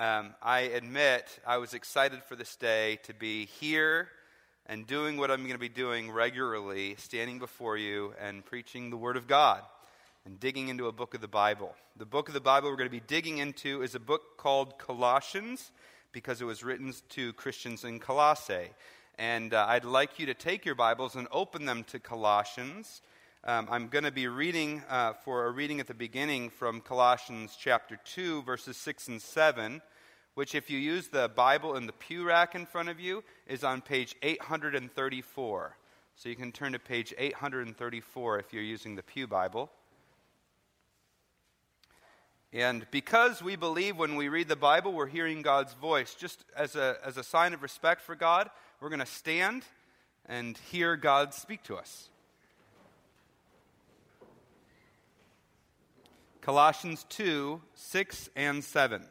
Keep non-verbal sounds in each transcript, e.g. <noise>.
Um, I admit I was excited for this day to be here and doing what I'm going to be doing regularly, standing before you and preaching the Word of God and digging into a book of the Bible. The book of the Bible we're going to be digging into is a book called Colossians because it was written to Christians in Colossae. And uh, I'd like you to take your Bibles and open them to Colossians. Um, I'm going to be reading uh, for a reading at the beginning from Colossians chapter 2, verses 6 and 7, which, if you use the Bible in the pew rack in front of you, is on page 834. So you can turn to page 834 if you're using the Pew Bible. And because we believe when we read the Bible, we're hearing God's voice, just as a, as a sign of respect for God, we're going to stand and hear God speak to us. Colossians 2 6 and 7.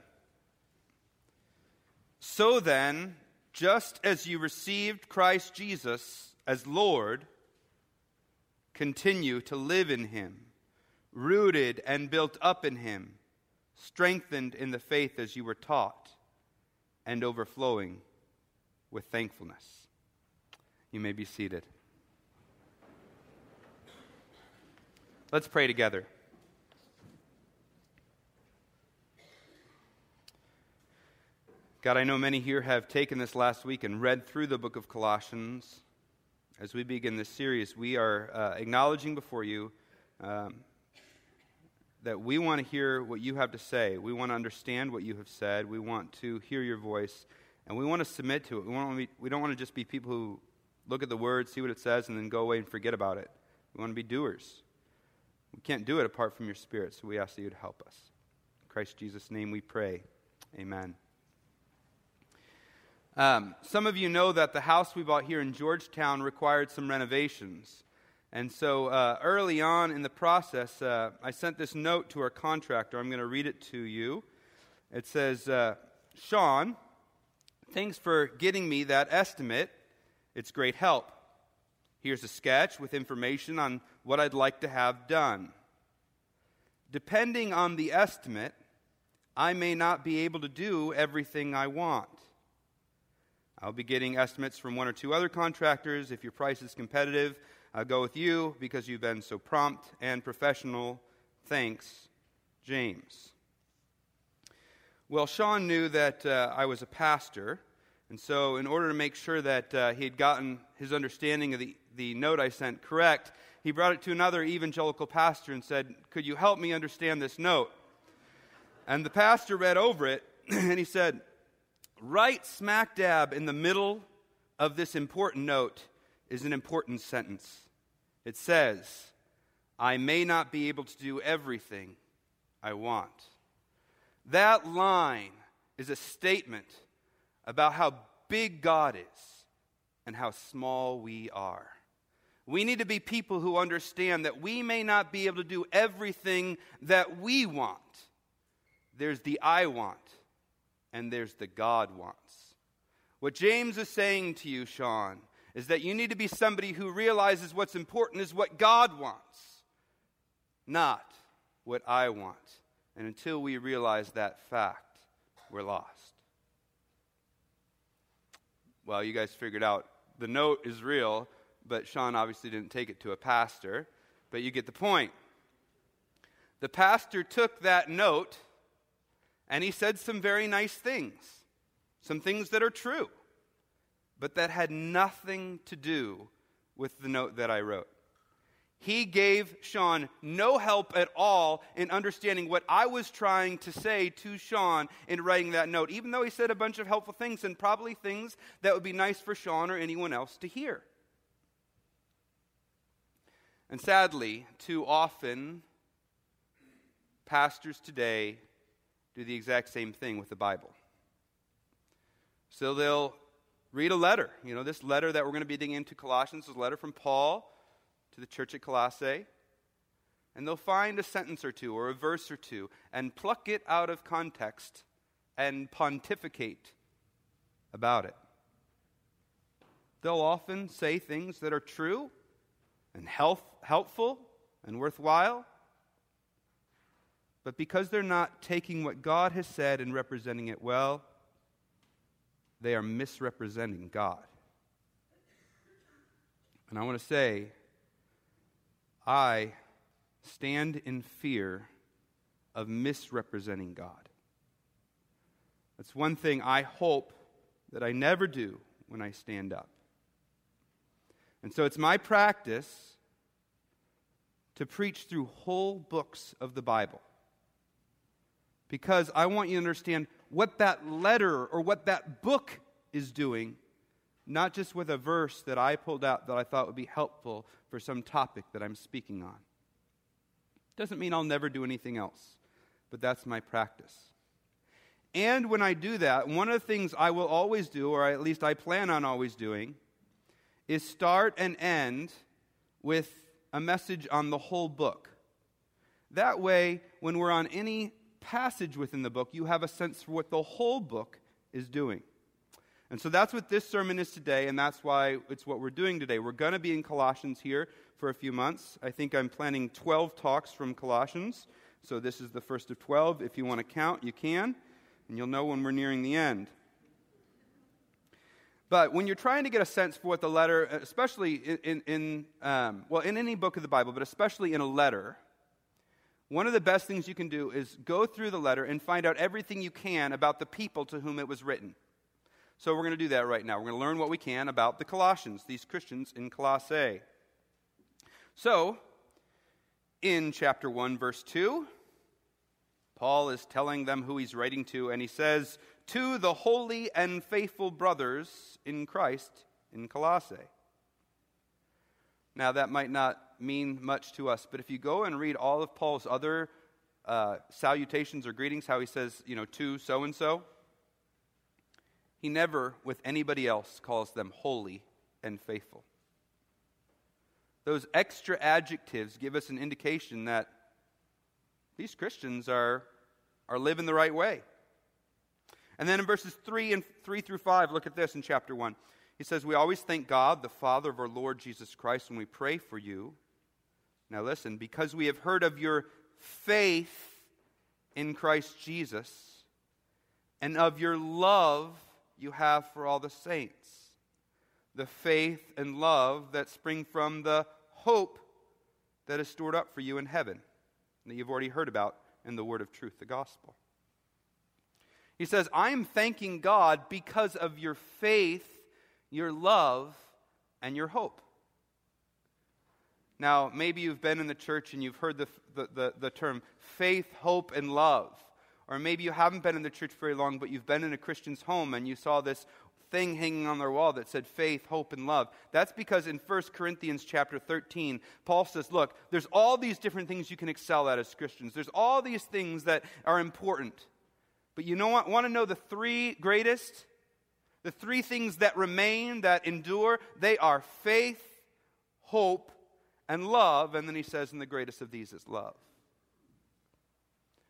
So then, just as you received Christ Jesus as Lord, continue to live in him, rooted and built up in him, strengthened in the faith as you were taught, and overflowing with thankfulness. You may be seated. Let's pray together. God, I know many here have taken this last week and read through the book of Colossians. As we begin this series, we are uh, acknowledging before you um, that we want to hear what you have to say. We want to understand what you have said. We want to hear your voice, and we want to submit to it. We, want to be, we don't want to just be people who look at the word, see what it says, and then go away and forget about it. We want to be doers. We can't do it apart from your spirit, so we ask that you would help us. In Christ Jesus' name we pray. Amen. Um, some of you know that the house we bought here in Georgetown required some renovations. And so uh, early on in the process, uh, I sent this note to our contractor. I'm going to read it to you. It says, uh, Sean, thanks for getting me that estimate. It's great help. Here's a sketch with information on what I'd like to have done. Depending on the estimate, I may not be able to do everything I want. I'll be getting estimates from one or two other contractors. If your price is competitive, I'll go with you because you've been so prompt and professional. Thanks, James. Well, Sean knew that uh, I was a pastor, and so in order to make sure that uh, he had gotten his understanding of the, the note I sent correct, he brought it to another evangelical pastor and said, Could you help me understand this note? And the pastor read over it, <clears throat> and he said, right smack dab in the middle of this important note is an important sentence. It says, I may not be able to do everything I want. That line is a statement about how big God is and how small we are. We need to be people who understand that we may not be able to do everything that we want. There's the I want and there's the God wants. What James is saying to you, Sean, is that you need to be somebody who realizes what's important is what God wants, not what I want. And until we realize that fact, we're lost. Well, you guys figured out the note is real, but Sean obviously didn't take it to a pastor, but you get the point. The pastor took that note and he said some very nice things, some things that are true, but that had nothing to do with the note that I wrote. He gave Sean no help at all in understanding what I was trying to say to Sean in writing that note, even though he said a bunch of helpful things and probably things that would be nice for Sean or anyone else to hear. And sadly, too often, pastors today do the exact same thing with the Bible. So they'll read a letter. You know, this letter that we're going to be digging into Colossians is a letter from Paul to the church at Colossae. And they'll find a sentence or two or a verse or two and pluck it out of context and pontificate about it. They'll often say things that are true and health, helpful and worthwhile but because they're not taking what God has said and representing it well, they are misrepresenting God. And I want to say, I stand in fear of misrepresenting God. That's one thing I hope that I never do when I stand up. And so it's my practice to preach through whole books of the Bible because I want you to understand what that letter or what that book is doing, not just with a verse that I pulled out that I thought would be helpful for some topic that I'm speaking on. Doesn't mean I'll never do anything else, but that's my practice. And when I do that, one of the things I will always do, or at least I plan on always doing, is start and end with a message on the whole book. That way, when we're on any passage within the book, you have a sense for what the whole book is doing. And so that's what this sermon is today, and that's why it's what we're doing today. We're going to be in Colossians here for a few months. I think I'm planning 12 talks from Colossians. So this is the first of 12. If you want to count, you can, and you'll know when we're nearing the end. But when you're trying to get a sense for what the letter, especially in, in, um, well, in any book of the Bible, but especially in a letter, one of the best things you can do is go through the letter and find out everything you can about the people to whom it was written. So we're going to do that right now. We're going to learn what we can about the Colossians, these Christians in Colossae. So, in chapter 1, verse 2, Paul is telling them who he's writing to, and he says, To the holy and faithful brothers in Christ in Colossae. Now, that might not mean much to us, but if you go and read all of Paul's other uh, salutations or greetings, how he says, you know, to so and so, he never, with anybody else, calls them holy and faithful. Those extra adjectives give us an indication that these Christians are, are living the right way. And then in verses 3 and 3 through 5, look at this in chapter 1. He says, We always thank God, the Father of our Lord Jesus Christ, when we pray for you. Now listen, because we have heard of your faith in Christ Jesus and of your love you have for all the saints. The faith and love that spring from the hope that is stored up for you in heaven, that you've already heard about in the word of truth, the gospel. He says, I am thanking God because of your faith your love, and your hope. Now, maybe you've been in the church and you've heard the, the, the, the, term faith, hope, and love. Or maybe you haven't been in the church very long, but you've been in a Christian's home and you saw this thing hanging on their wall that said faith, hope, and love. That's because in 1 Corinthians chapter 13, Paul says, Look, there's all these different things you can excel at as Christians. There's all these things that are important. But you know what? Want to know the three greatest? The three things that remain, that endure, they are faith, hope, and love. And then he says, and the greatest of these is love.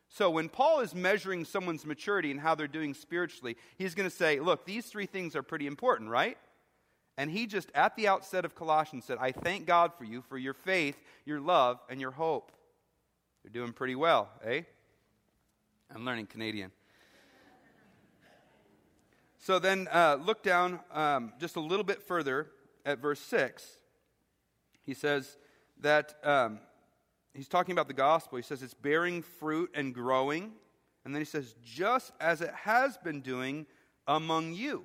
So when Paul is measuring someone's maturity and how they're doing spiritually, he's going to say, look, these three things are pretty important, right? And he just, at the outset of Colossians, said, I thank God for you, for your faith, your love, and your hope. You're doing pretty well, eh? I'm learning Canadian. So then uh, look down um, just a little bit further at verse 6. He says that um, he's talking about the gospel. He says it's bearing fruit and growing. And then he says, just as it has been doing among you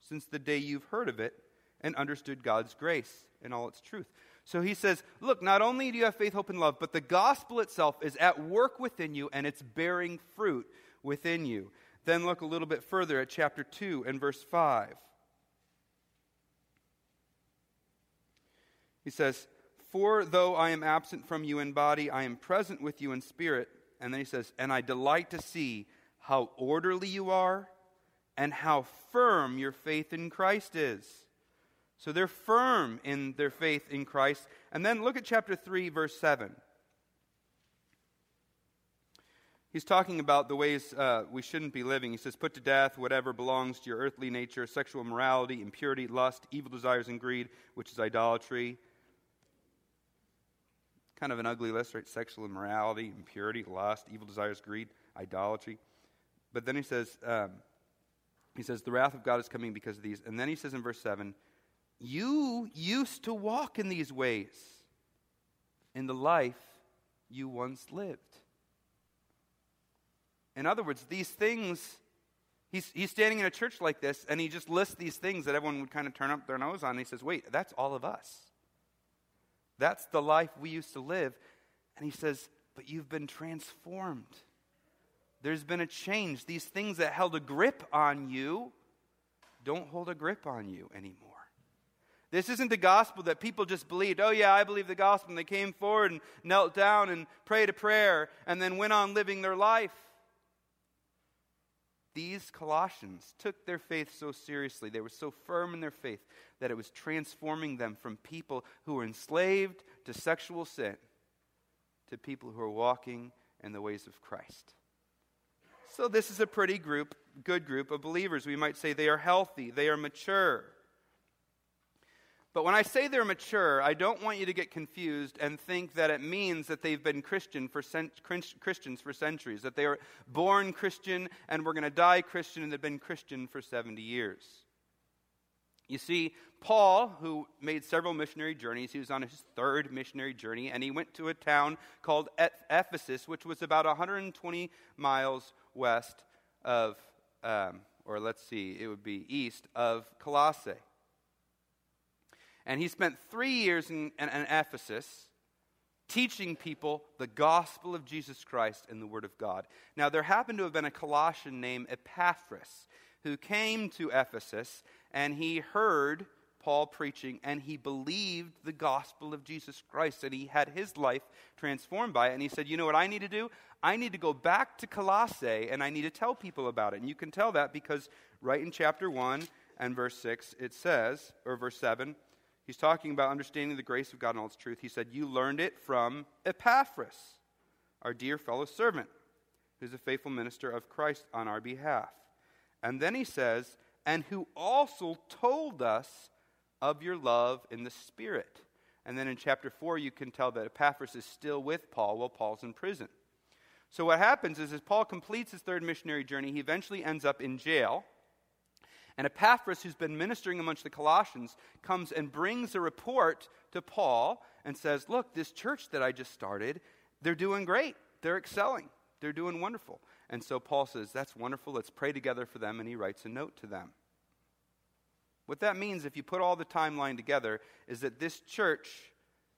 since the day you've heard of it and understood God's grace and all its truth. So he says, Look, not only do you have faith, hope, and love, but the gospel itself is at work within you and it's bearing fruit within you. Then look a little bit further at chapter 2 and verse 5. He says, For though I am absent from you in body, I am present with you in spirit. And then he says, And I delight to see how orderly you are and how firm your faith in Christ is. So they're firm in their faith in Christ. And then look at chapter 3, verse 7. He's talking about the ways uh, we shouldn't be living. He says, Put to death whatever belongs to your earthly nature sexual morality, impurity, lust, evil desires, and greed, which is idolatry. Kind of an ugly list, right? Sexual immorality, impurity, lust, evil desires, greed, idolatry. But then he says, um, he says, the wrath of God is coming because of these. And then he says in verse 7, you used to walk in these ways in the life you once lived. In other words, these things, he's, he's standing in a church like this and he just lists these things that everyone would kind of turn up their nose on. And he says, wait, that's all of us. That's the life we used to live. And he says, but you've been transformed. There's been a change. These things that held a grip on you don't hold a grip on you anymore. This isn't the gospel that people just believed, oh, yeah, I believe the gospel. And they came forward and knelt down and prayed a prayer and then went on living their life. These Colossians took their faith so seriously, they were so firm in their faith, that it was transforming them from people who were enslaved to sexual sin to people who are walking in the ways of Christ. So, this is a pretty group, good group of believers. We might say they are healthy, they are mature. But when I say they're mature, I don't want you to get confused and think that it means that they've been Christian for cent- Christians for centuries, that they are born Christian and we're going to die Christian and they've been Christian for 70 years. You see, Paul, who made several missionary journeys, he was on his third missionary journey, and he went to a town called Ephesus, which was about 120 miles west of, um, or let's see, it would be east of Colossae. And he spent three years in, in, in Ephesus teaching people the gospel of Jesus Christ and the Word of God. Now, there happened to have been a Colossian named Epaphras who came to Ephesus and he heard Paul preaching and he believed the gospel of Jesus Christ and he had his life transformed by it. And he said, You know what I need to do? I need to go back to Colossae and I need to tell people about it. And you can tell that because right in chapter 1 and verse 6, it says, or verse 7, He's talking about understanding the grace of God and all its truth. He said, You learned it from Epaphras, our dear fellow servant, who's a faithful minister of Christ on our behalf. And then he says, And who also told us of your love in the Spirit. And then in chapter 4, you can tell that Epaphras is still with Paul while Paul's in prison. So what happens is, as Paul completes his third missionary journey, he eventually ends up in jail. And Epaphras, who's been ministering amongst the Colossians, comes and brings a report to Paul and says, Look, this church that I just started, they're doing great. They're excelling. They're doing wonderful. And so Paul says, That's wonderful. Let's pray together for them. And he writes a note to them. What that means, if you put all the timeline together, is that this church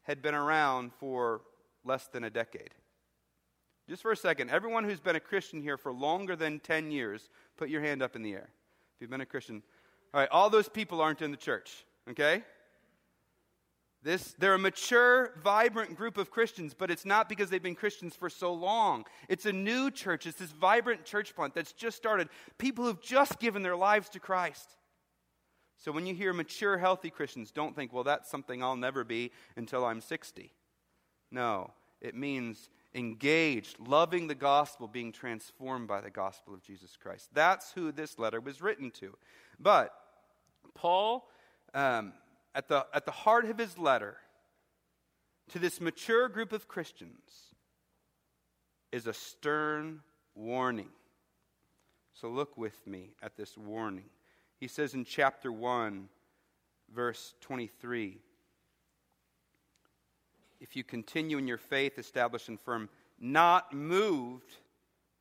had been around for less than a decade. Just for a second, everyone who's been a Christian here for longer than 10 years, put your hand up in the air. If you've been a Christian. All right, all those people aren't in the church, okay? This, they're a mature, vibrant group of Christians, but it's not because they've been Christians for so long. It's a new church. It's this vibrant church plant that's just started. People who've just given their lives to Christ. So when you hear mature, healthy Christians, don't think, well, that's something I'll never be until I'm 60. No, it means engaged, loving the gospel, being transformed by the gospel of Jesus Christ. That's who this letter was written to. But Paul, um, at, the, at the heart of his letter to this mature group of Christians, is a stern warning. So look with me at this warning. He says in chapter 1, verse 23 if you continue in your faith, established and firm, not moved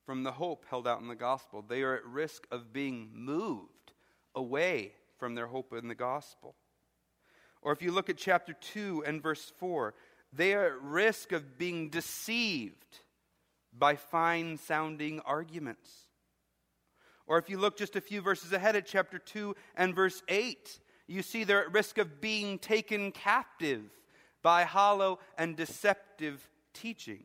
from the hope held out in the gospel. They are at risk of being moved away from their hope in the gospel. Or if you look at chapter 2 and verse 4, they are at risk of being deceived by fine sounding arguments. Or if you look just a few verses ahead at chapter 2 and verse 8, you see they're at risk of being taken captive by hollow and deceptive teaching.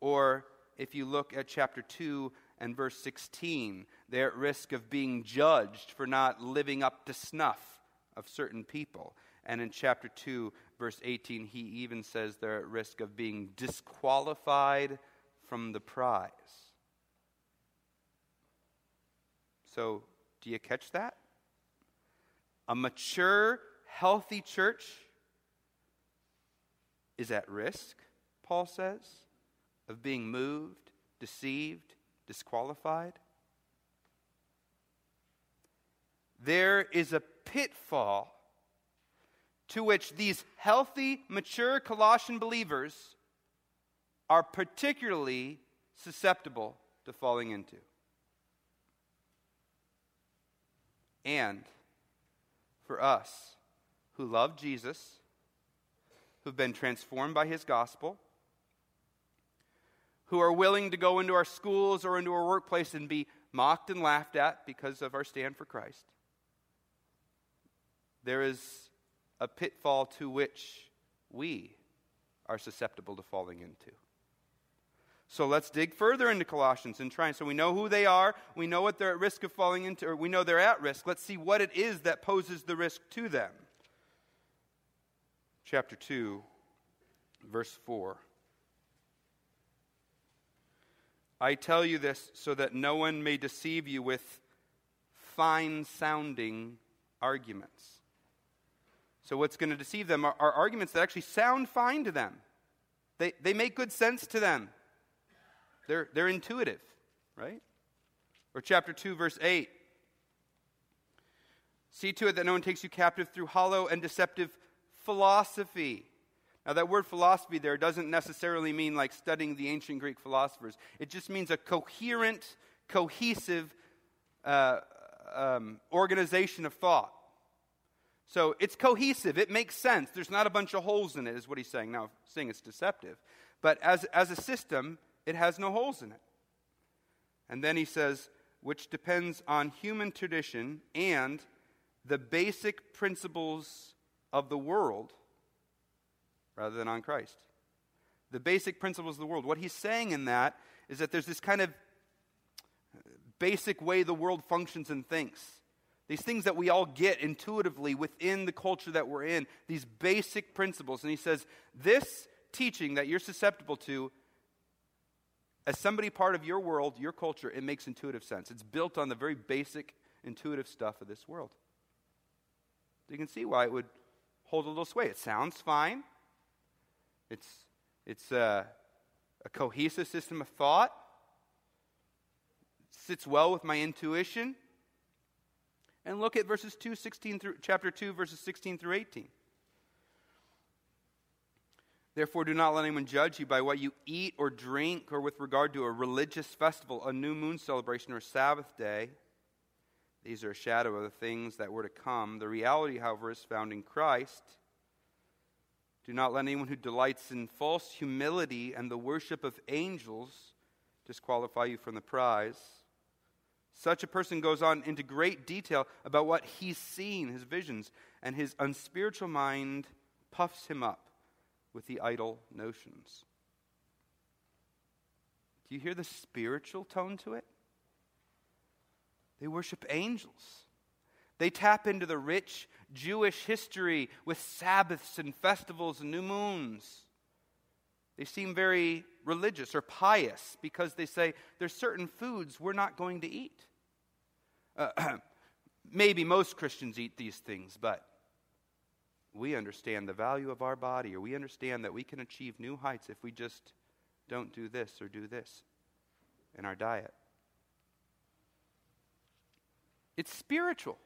Or if you look at chapter 2 and verse 16, they're at risk of being judged for not living up to snuff of certain people. And in chapter 2, verse 18, he even says they're at risk of being disqualified from the prize. So, do you catch that? A mature, healthy church is at risk, Paul says, of being moved, deceived, disqualified. There is a pitfall to which these healthy, mature Colossian believers are particularly susceptible to falling into. And for us who love Jesus, who've been transformed by his gospel, who are willing to go into our schools or into our workplace and be mocked and laughed at because of our stand for Christ. There is a pitfall to which we are susceptible to falling into. So let's dig further into Colossians and try. So we know who they are. We know what they're at risk of falling into, or we know they're at risk. Let's see what it is that poses the risk to them. Chapter 2, verse 4. I tell you this so that no one may deceive you with fine sounding arguments. So, what's going to deceive them are, are, arguments that actually sound fine to them. They, they make good sense to them. They're, they're intuitive, right? Or chapter 2, verse 8. See to it that no one takes you captive through hollow and deceptive philosophy. Now, that word philosophy there doesn't necessarily mean like studying the ancient Greek philosophers, it just means a coherent, cohesive uh, um, organization of thought. So it's cohesive, it makes sense. There's not a bunch of holes in it, is what he's saying. Now, saying it's deceptive. But as, as a system, it has no holes in it. And then he says, which depends on human tradition and the basic principles of the world rather than on Christ. The basic principles of the world. What he's saying in that is that there's this kind of basic way the world functions and thinks. These things that we all get intuitively within the culture that we're in, these basic principles. And he says, this teaching that you're susceptible to as somebody part of your world, your culture, it makes intuitive sense. It's built on the very basic intuitive stuff of this world. So you can see why it would hold a little sway. It sounds fine. It's it's a, a cohesive system of thought. It sits well with my intuition. And look at verses 2, 16 through chapter 2, verses 16 through 18. Therefore, do not let anyone judge you by what you eat or drink, or with regard to a religious festival, a new moon celebration, or Sabbath day. These are a shadow of the things that were to come. The reality, however, is found in Christ. Do not let anyone who delights in false humility and the worship of angels disqualify you from the prize. Such a person goes on into great detail about what he's seen, his visions, and his unspiritual mind puffs him up with the idle notions. Do you hear the spiritual tone to it? They worship angels. They tap into the rich Jewish history with Sabbaths and festivals and new moons. They seem very religious or pious because they say there's certain foods we're not going to eat. Uh, <clears throat> maybe most Christians eat these things, but we understand the value of our body, or we understand that we can achieve new heights if we just don't do this or do this in our diet. It's spiritual.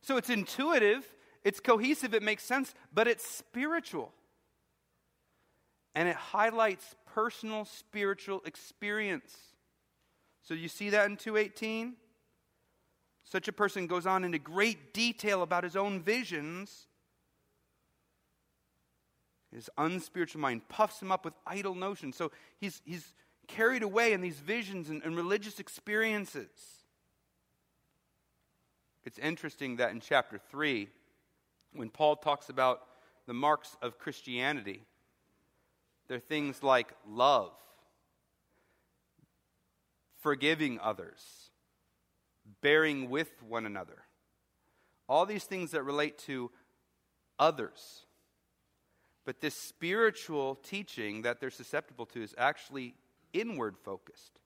So it's intuitive, it's cohesive, it makes sense, but it's spiritual. And it highlights personal spiritual experience. So you see that in 218? Such a person goes on into great detail about his own visions his unspiritual mind puffs him up with idle notions. So he's, he's carried away in these visions and, and religious experiences. It's interesting that in chapter 3, when Paul talks about the marks of Christianity, there are things like love, forgiving others, bearing with one another. All these things that relate to others. But this spiritual teaching that they're susceptible to is actually inward focused.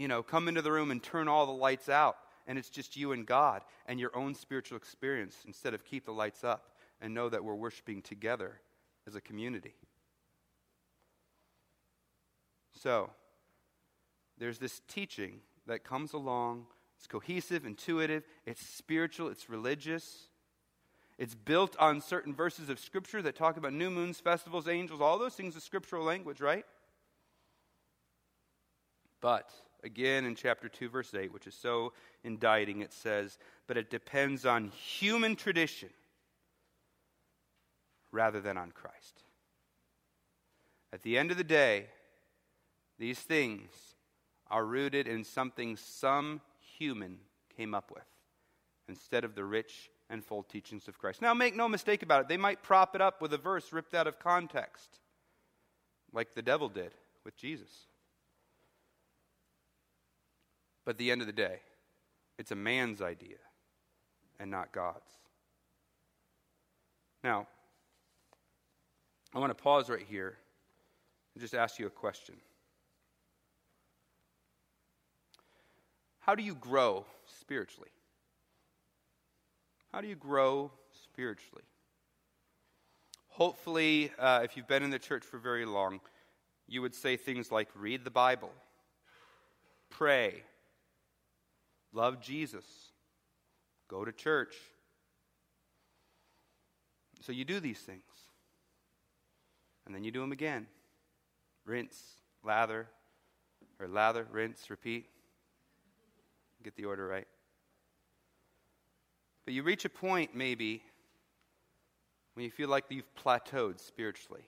You know, come into the room and turn all the lights out, and it's just you and God and your own spiritual experience instead of keep the lights up and know that we're worshiping together as a community. So, there's this teaching that comes along. It's cohesive, intuitive, it's spiritual, it's religious. It's built on certain verses of Scripture that talk about new moons, festivals, angels, all those things is scriptural language, right? But, again, in chapter 2, verse 8, which is so indicting, it says, But it depends on human tradition rather than on Christ. At the end of the day, these things are rooted in something some human came up with instead of the rich and full teachings of Christ. Now, make no mistake about it, they might prop it up with a verse ripped out of context, like the devil did with Jesus. But at the end of the day, it's a man's idea and not God's. Now, I want to pause right here and just ask you a question. How do you grow spiritually? How do you grow spiritually? Hopefully, uh, if you've been in the church for very long, you would say things like read the Bible, pray, love Jesus, go to church. So you do these things. And then you do them again. Rinse, lather, or lather, rinse, repeat. Get the order right. But you reach a point, maybe, when you feel like you've plateaued spiritually.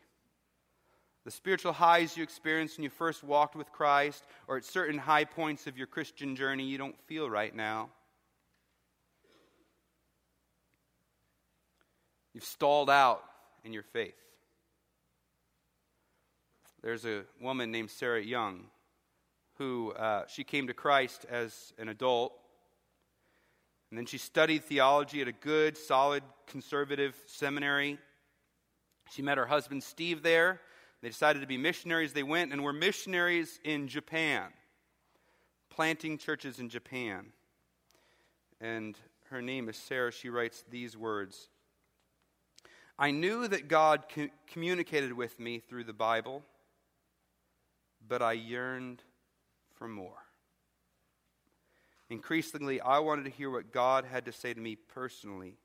The spiritual highs you experienced when you first walked with Christ, or at certain high points of your Christian journey, you don't feel right now. You've stalled out in your faith. There's a woman named Sarah Young who uh, she came to Christ as an adult. And then she studied theology at a good, solid, conservative seminary. She met her husband Steve there. They decided to be missionaries. They went and were missionaries in Japan, planting churches in Japan. And her name is Sarah. She writes these words I knew that God co- communicated with me through the Bible but I yearned for more. Increasingly, I wanted to hear what God had to say to me personally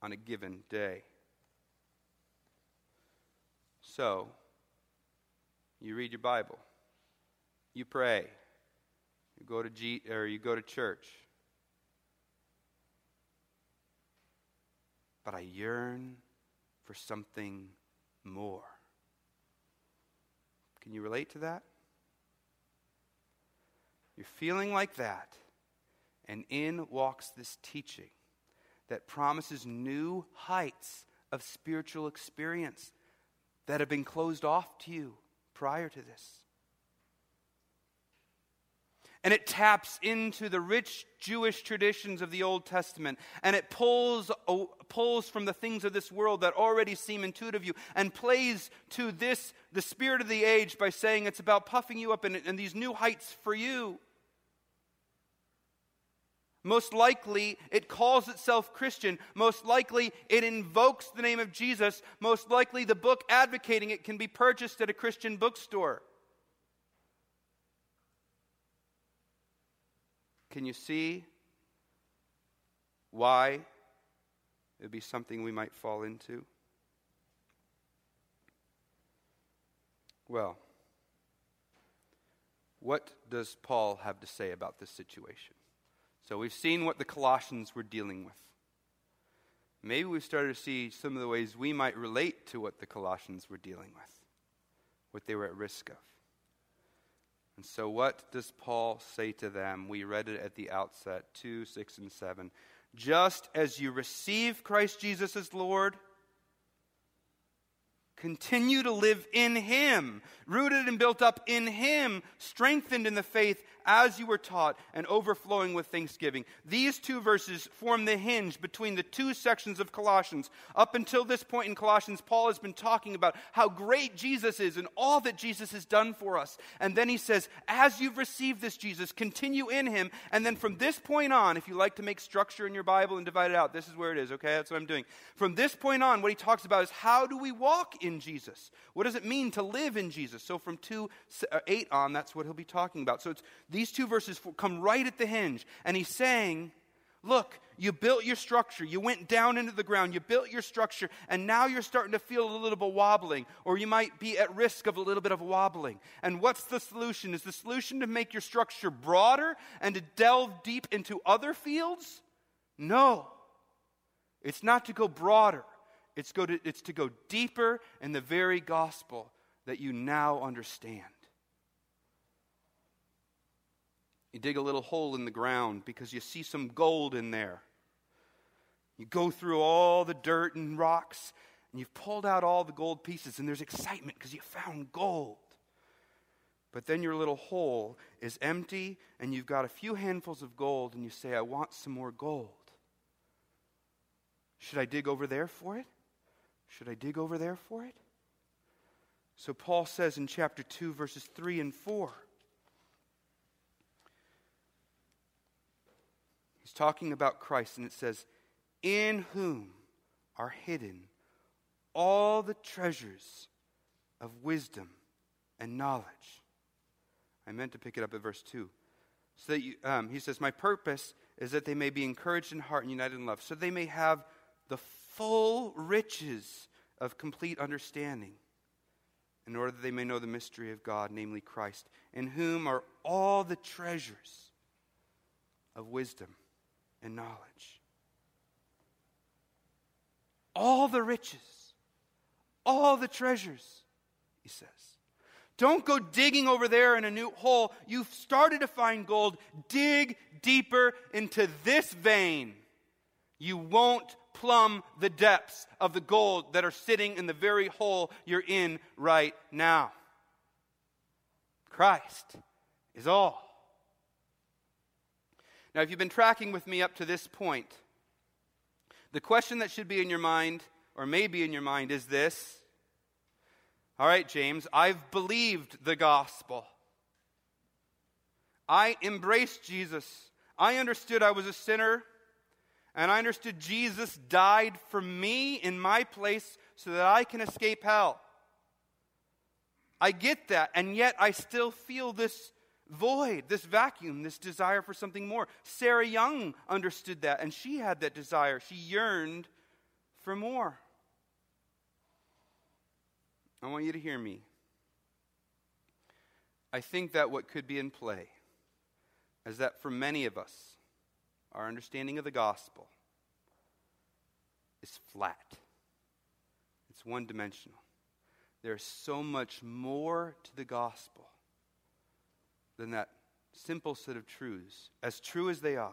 on a given day. So, you read your Bible, you pray, you go to G, or you go to church. But I yearn for something more. Can you relate to that? You're feeling like that, and in walks this teaching that promises new heights of spiritual experience that have been closed off to you prior to this and it taps into the rich Jewish traditions of the Old Testament, and it pulls, pulls from the things of this world that already seem intuitive to you, and plays to this, the spirit of the age, by saying it's about puffing you up in, in these new heights for you. Most likely, it calls itself Christian. Most likely, it invokes the name of Jesus. Most likely, the book advocating it can be purchased at a Christian bookstore. Can you see why it would be something we might fall into? Well, what does Paul have to say about this situation? So we've seen what the Colossians were dealing with. Maybe we've started to see some of the ways we might relate to what the Colossians were dealing with, what they were at risk of. And so, what does Paul say to them? We read it at the outset 2, 6, and 7. Just as you receive Christ Jesus as Lord, Continue to live in Him, rooted and built up in Him, strengthened in the faith as you were taught, and overflowing with thanksgiving. These two verses form the hinge between the two sections of Colossians. Up until this point in Colossians, Paul has been talking about how great Jesus is and all that Jesus has done for us. And then he says, As you've received this Jesus, continue in Him. And then from this point on, if you like to make structure in your Bible and divide it out, this is where it is, okay? That's what I'm doing. From this point on, what he talks about is how do we walk in Jesus? What does it mean to live in Jesus? So from 2 uh, 8 on, that's what he'll be talking about. So it's, these two verses come right at the hinge. And he's saying, Look, you built your structure. You went down into the ground. You built your structure. And now you're starting to feel a little bit wobbling, or you might be at risk of a little bit of wobbling. And what's the solution? Is the solution to make your structure broader and to delve deep into other fields? No. It's not to go broader. It's, go to, it's to go deeper in the very gospel that you now understand. You dig a little hole in the ground because you see some gold in there. You go through all the dirt and rocks, and you've pulled out all the gold pieces, and there's excitement because you found gold. But then your little hole is empty, and you've got a few handfuls of gold, and you say, I want some more gold. Should I dig over there for it? Should I dig over there for it? So Paul says in chapter 2, verses 3 and 4. He's talking about Christ, and it says, In whom are hidden all the treasures of wisdom and knowledge. I meant to pick it up at verse 2. So that you, um, he says, My purpose is that they may be encouraged in heart and united in love, so they may have the full riches of complete understanding, in order that they may know the mystery of God, namely Christ, in whom are all the treasures of wisdom and knowledge. All the riches, all the treasures, he says. Don't go digging over there in a new hole. You've started to find gold. Dig deeper into this vein. You won't plumb the depths of the gold that are sitting in the very hole you're in right now. Christ is all. Now, if you've been tracking with me up to this point, the question that should be in your mind, or may be in your mind, is this All right, James, I've believed the gospel. I embraced Jesus. I understood I was a sinner and I understood Jesus died for me in my place so that I can escape hell. I get that, and yet I still feel this void, this vacuum, this desire for something more. Sarah Young understood that, and she had that desire. She yearned for more. I want you to hear me. I think that what could be in play is that for many of us, our understanding of the gospel is flat, it's one dimensional. There's so much more to the gospel than that simple set of truths, as true as they are.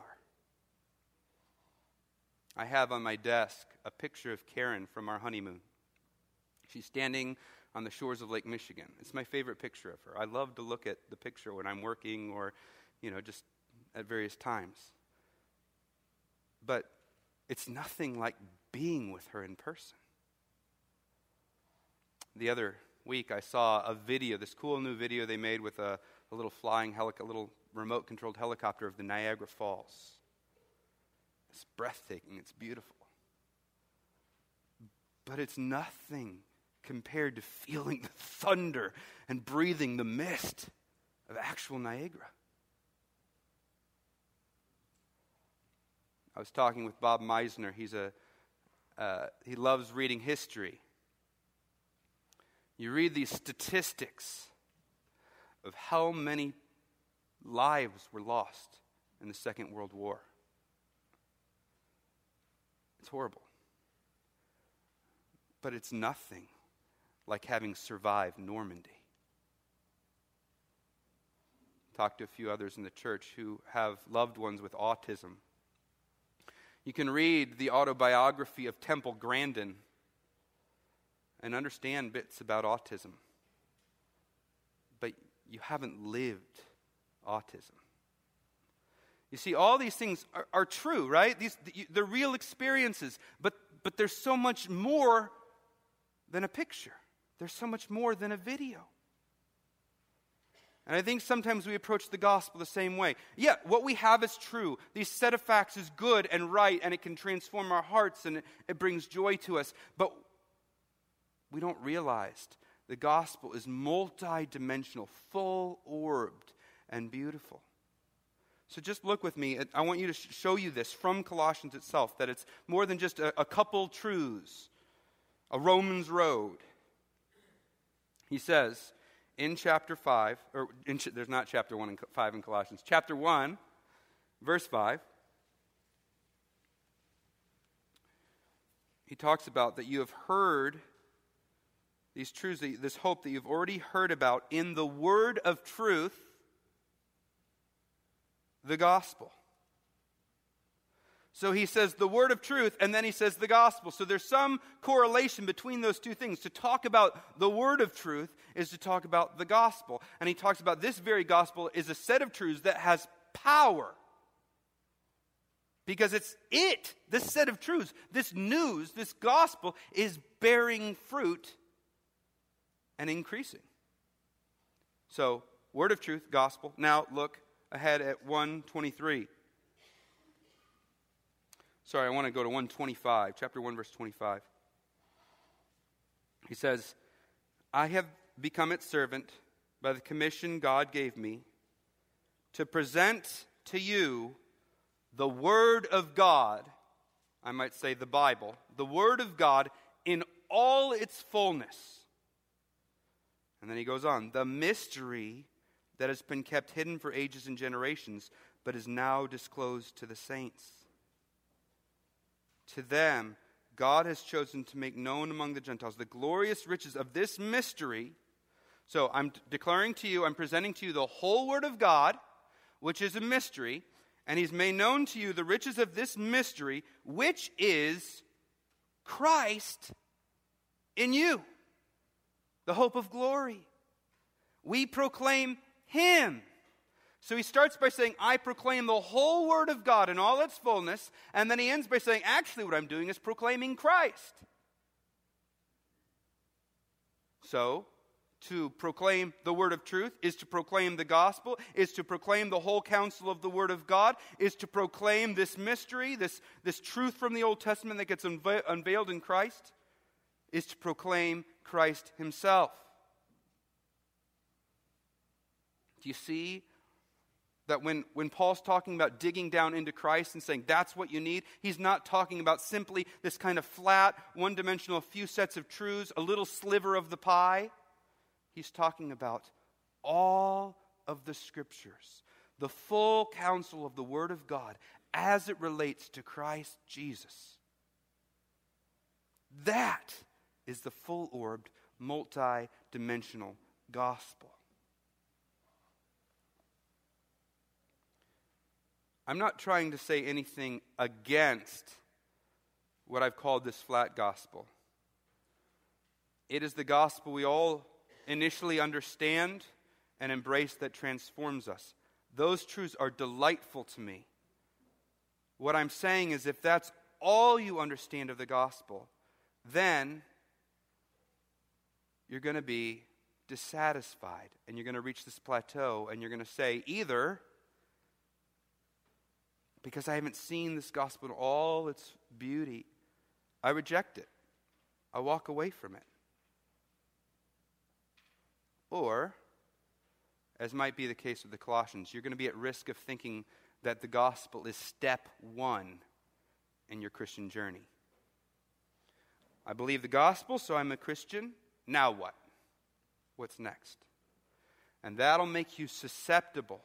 I have on my desk a picture of Karen from our honeymoon. She's standing on the shores of Lake Michigan. It's my favorite picture of her. I love to look at the picture when I'm working or, you know, just at various times. But it's nothing like being with her in person. The other week, I saw a video, this cool new video they made with a, a little flying helic- a little remote controlled helicopter of the Niagara Falls. It's breathtaking, it's beautiful. But it's nothing compared to feeling the <laughs> thunder and breathing the mist of actual Niagara. I was talking with Bob Meisner. He's a, uh, he loves reading history. You read these statistics of how many lives were lost in the Second World War. It's horrible. But it's nothing like having survived Normandy. Talked to a few others in the church who have loved ones with autism you can read the autobiography of Temple Grandin. and understand bits about autism, but you haven't lived autism. You see, all these things are, are true, right? These, they're real experiences, but, but there's so much more than a picture, there's so much more than a video. And I think sometimes we approach the gospel the same way. Yeah, what we have is true. These set of facts is good and right, and it can transform our hearts and it, brings joy to us. But we don't realize the gospel is multidimensional, full orbed, and beautiful. So just look with me. I want you to show you this from Colossians itself that it's more than just a, a couple truths, a Romans road. He says in chapter 5, or in, there's not chapter 1 and 5 in Colossians, chapter 1, verse 5. He talks about that you have heard these truths, this hope that you've already heard about in the word of truth the gospel. So he says the word of truth, and then he says the gospel. So there's some correlation between those two things. To talk about the word of truth is to talk about the gospel. And he talks about this very gospel is a set of truths that has power. Because it's it, this set of truths, this news, this gospel is bearing fruit and increasing. So, word of truth, gospel. Now look ahead at 123. Sorry, I want to go to 125, chapter 1, verse 25. He says, I have become its servant by the commission God gave me to present to you the Word of God, I might say the Bible, the Word of God in all its fullness. And then he goes on, the mystery that has been kept hidden for ages and generations, but is now disclosed to the saints. To them, God has chosen to make known among the Gentiles the glorious riches of this mystery. So I'm declaring to you, I'm presenting to you the whole Word of God, which is a mystery, and He's made known to you the riches of this mystery, which is Christ in you, the hope of glory. We proclaim him. So he starts by saying, I proclaim the whole Word of God in all its fullness. And then he ends by saying, actually, what I'm doing is proclaiming Christ. So, to proclaim the word of truth is to proclaim the gospel, is to proclaim the whole counsel of the word of God, is to proclaim this mystery, this, this truth from the Old Testament that gets unve- unveiled in Christ, is to proclaim Christ himself. Do you see that when, when Paul's talking about digging down into Christ and saying that's what you need, he's not talking about simply this kind of flat, one dimensional, few sets of truths, a little sliver of the pie. He's talking about all of the scriptures, the full counsel of the Word of God as it relates to Christ Jesus. That is the full orbed, multi dimensional gospel. I'm not trying to say anything against what I've called this flat gospel. It is the gospel we all initially understand and embrace that transforms us. Those truths are delightful to me. What I'm saying is, if that's all you understand of the gospel, then you're going to be dissatisfied and you're going to reach this plateau and you're going to say, either because I haven't seen this gospel in all its beauty, I reject it. I walk away from it. Or, as might be the case with the Colossians, you're going to be at risk of thinking that the gospel is step one in your Christian journey. I believe the gospel, so I'm a Christian. Now what? What's next? And that'll make you susceptible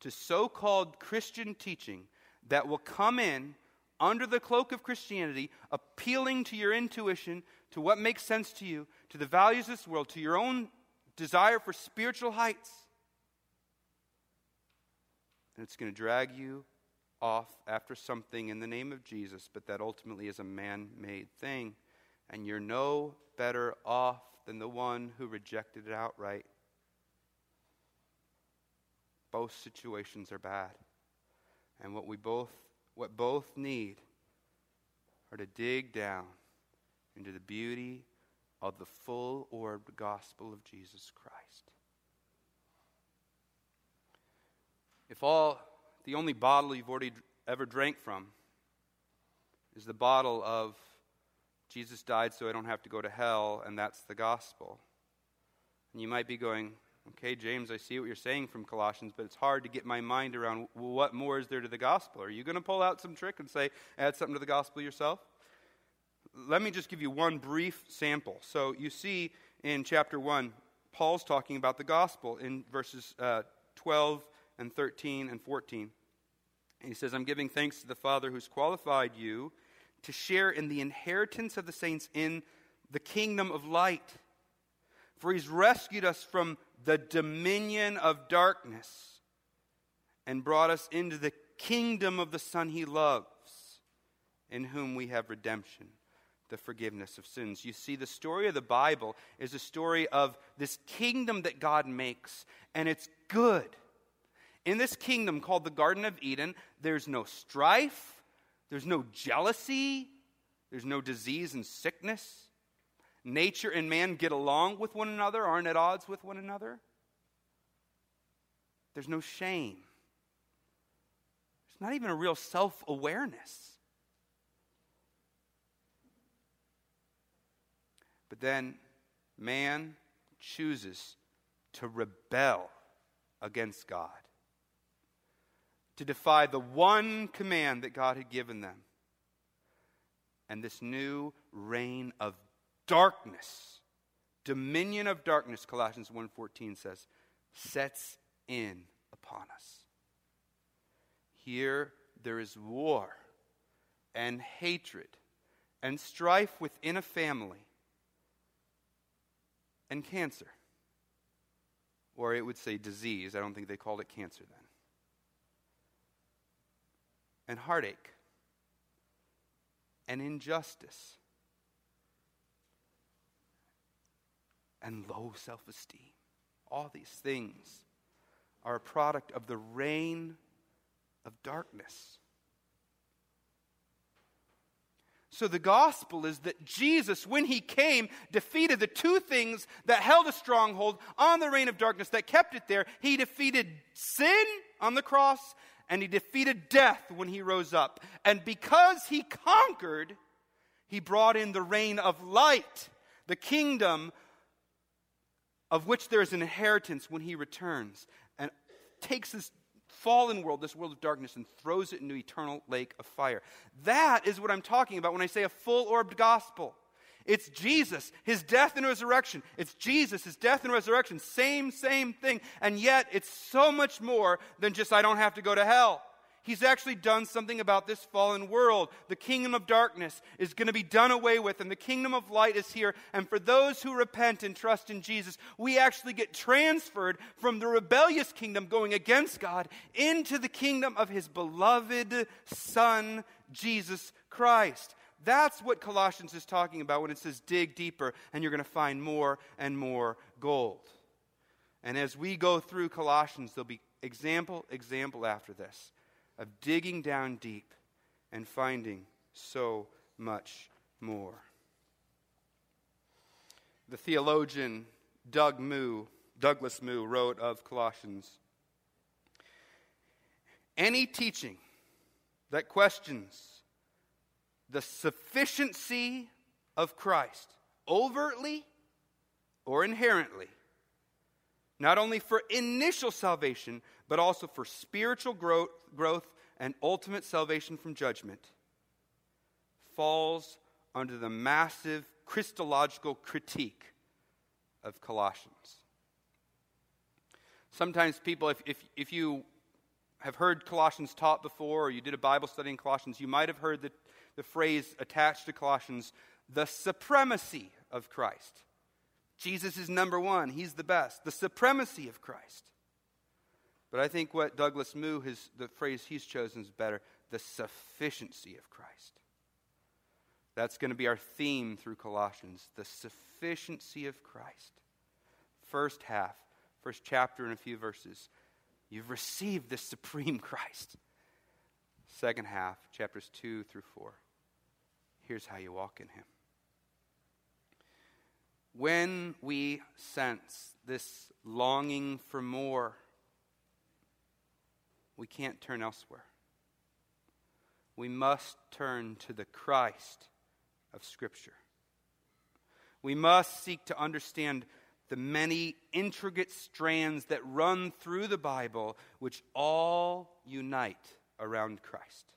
to so called Christian teaching that will come in under the cloak of Christianity, appealing to your intuition, to what makes sense to you, to the values of this world, to your own desire for spiritual heights. And it's going to drag you off after something in the name of Jesus, but that ultimately is a man made thing. and you're no better off than the one who rejected it outright. Both situations are bad. And what we both what both need are to dig down into the beauty of the full orbed gospel of Jesus Christ. If all the only bottle you've already ever drank from is the bottle of Jesus died so I don't have to go to hell, and that's the gospel. And you might be going, okay, James, I see what you're saying from Colossians, but it's hard to get my mind around what more is there to the gospel? Are you going to pull out some trick and say, add something to the gospel yourself? Let me just give you one brief sample. So you see in chapter 1, Paul's talking about the gospel in verses uh, 12 and 13 and 14. And he says, I'm giving thanks to the Father who's qualified you to share in the inheritance of the saints in the kingdom of light. For he's rescued us from the dominion of darkness and brought us into the kingdom of the Son he loves, in whom we have redemption, the forgiveness of sins. You see, the story of the Bible is a story of this kingdom that God makes, and it's good. In this kingdom called the Garden of Eden, there's no strife there's no jealousy, there's no disease and sickness. Nature and man get along with one another, aren't at odds with one another. There's no shame. There's not even a real self awareness. But then man chooses to rebel against God to defy the one command that God had given them. And this new reign of darkness, dominion of darkness, Colossians 1:14 says, sets in upon us. Here there is war and hatred and strife within a family and cancer. Or it would say disease. I don't think they called it cancer then and heartache and injustice and low self esteem. All these things are a product of the reign of darkness. So, the gospel is that Jesus, when he came, defeated the two things that held a stronghold on the reign of darkness, that kept it there. He defeated sin on the cross, and he defeated death when he rose up. And because he conquered, he brought in the reign of light, the kingdom of which there is an inheritance when he returns, and takes this fallen world, this world of darkness, and throws it into eternal lake of fire. That is what I'm talking about when I say a full orbed gospel. It's Jesus, his death and resurrection. It's Jesus, his death and resurrection. Same, same thing. And yet, it's so much more than just, I don't have to go to hell. He's actually done something about this fallen world. The kingdom of darkness is going to be done away with, and the kingdom of light is here. And for those who repent and trust in Jesus, we actually get transferred from the rebellious kingdom going against God into the kingdom of his beloved Son, Jesus Christ. That's what Colossians is talking about when it says dig deeper and you're going to find more and more gold. And as we go through Colossians, there'll be example, example after this of digging down deep and finding so much more. The theologian Doug Moo, Douglas Moo wrote of Colossians Any teaching that questions the sufficiency of Christ, overtly or inherently, not only for initial salvation, but also for spiritual growth, growth and ultimate salvation from judgment, falls under the massive Christological critique of Colossians. Sometimes people, if, if, if you have heard Colossians taught before, or you did a Bible study in Colossians, you might have heard the, the phrase attached to Colossians, the supremacy of Christ. Jesus is number one, he's the best. The supremacy of Christ. But I think what Douglas Moo, his, the phrase he's chosen is better the sufficiency of Christ. That's going to be our theme through Colossians the sufficiency of Christ. First half, first chapter, and a few verses. You've received the supreme <laughs> Christ. Second half, chapters 2 through 4. Here's how you walk in Him. When we sense this longing for more, we can't turn elsewhere. We must turn to the Christ of Scripture. We must seek to understand the many intricate strands that run through the Bible, which all unite around Christ.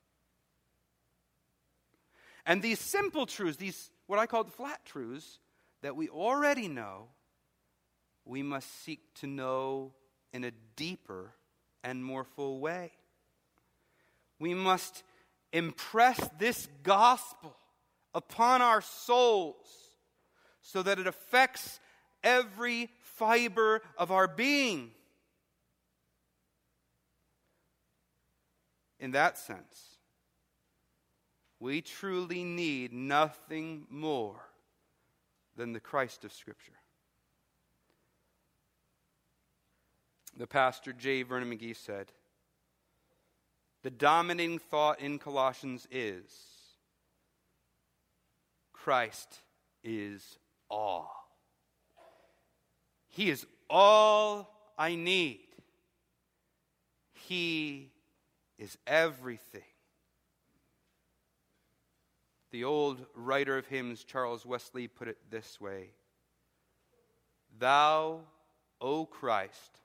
And these simple truths, these what I call the flat truths that we already know, we must seek to know in a deeper and more full way. We must impress this gospel upon our souls so that it affects every fiber of our being. In that sense, we truly need nothing more than the Christ of Scripture. The pastor J. Vernon McGee said, The dominating thought in Colossians is Christ is all. He is all I need. He is everything. The old writer of hymns, Charles Wesley, put it this way Thou, O Christ,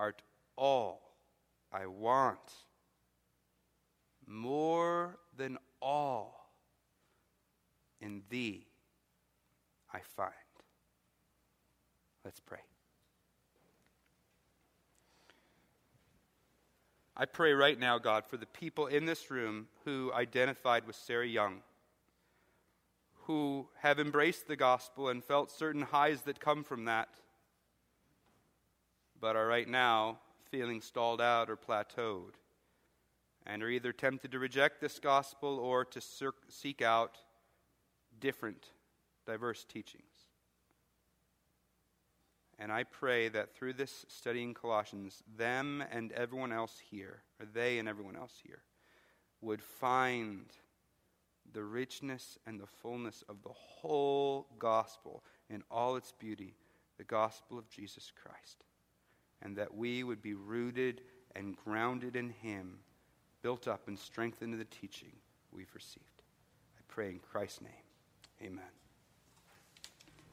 art all I want, more than all in thee I find. Let's pray. I pray right now, God, for the people in this room who identified with Sarah Young, who have embraced the gospel and felt certain highs that come from that, but are right now feeling stalled out or plateaued, and are either tempted to reject this gospel or to seek out different, diverse teachings. And I pray that through this study in Colossians, them and everyone else here, or they and everyone else here, would find the richness and the fullness of the whole gospel in all its beauty, the gospel of Jesus Christ. And that we would be rooted and grounded in Him, built up and strengthened in the teaching we've received. I pray in Christ's name. Amen.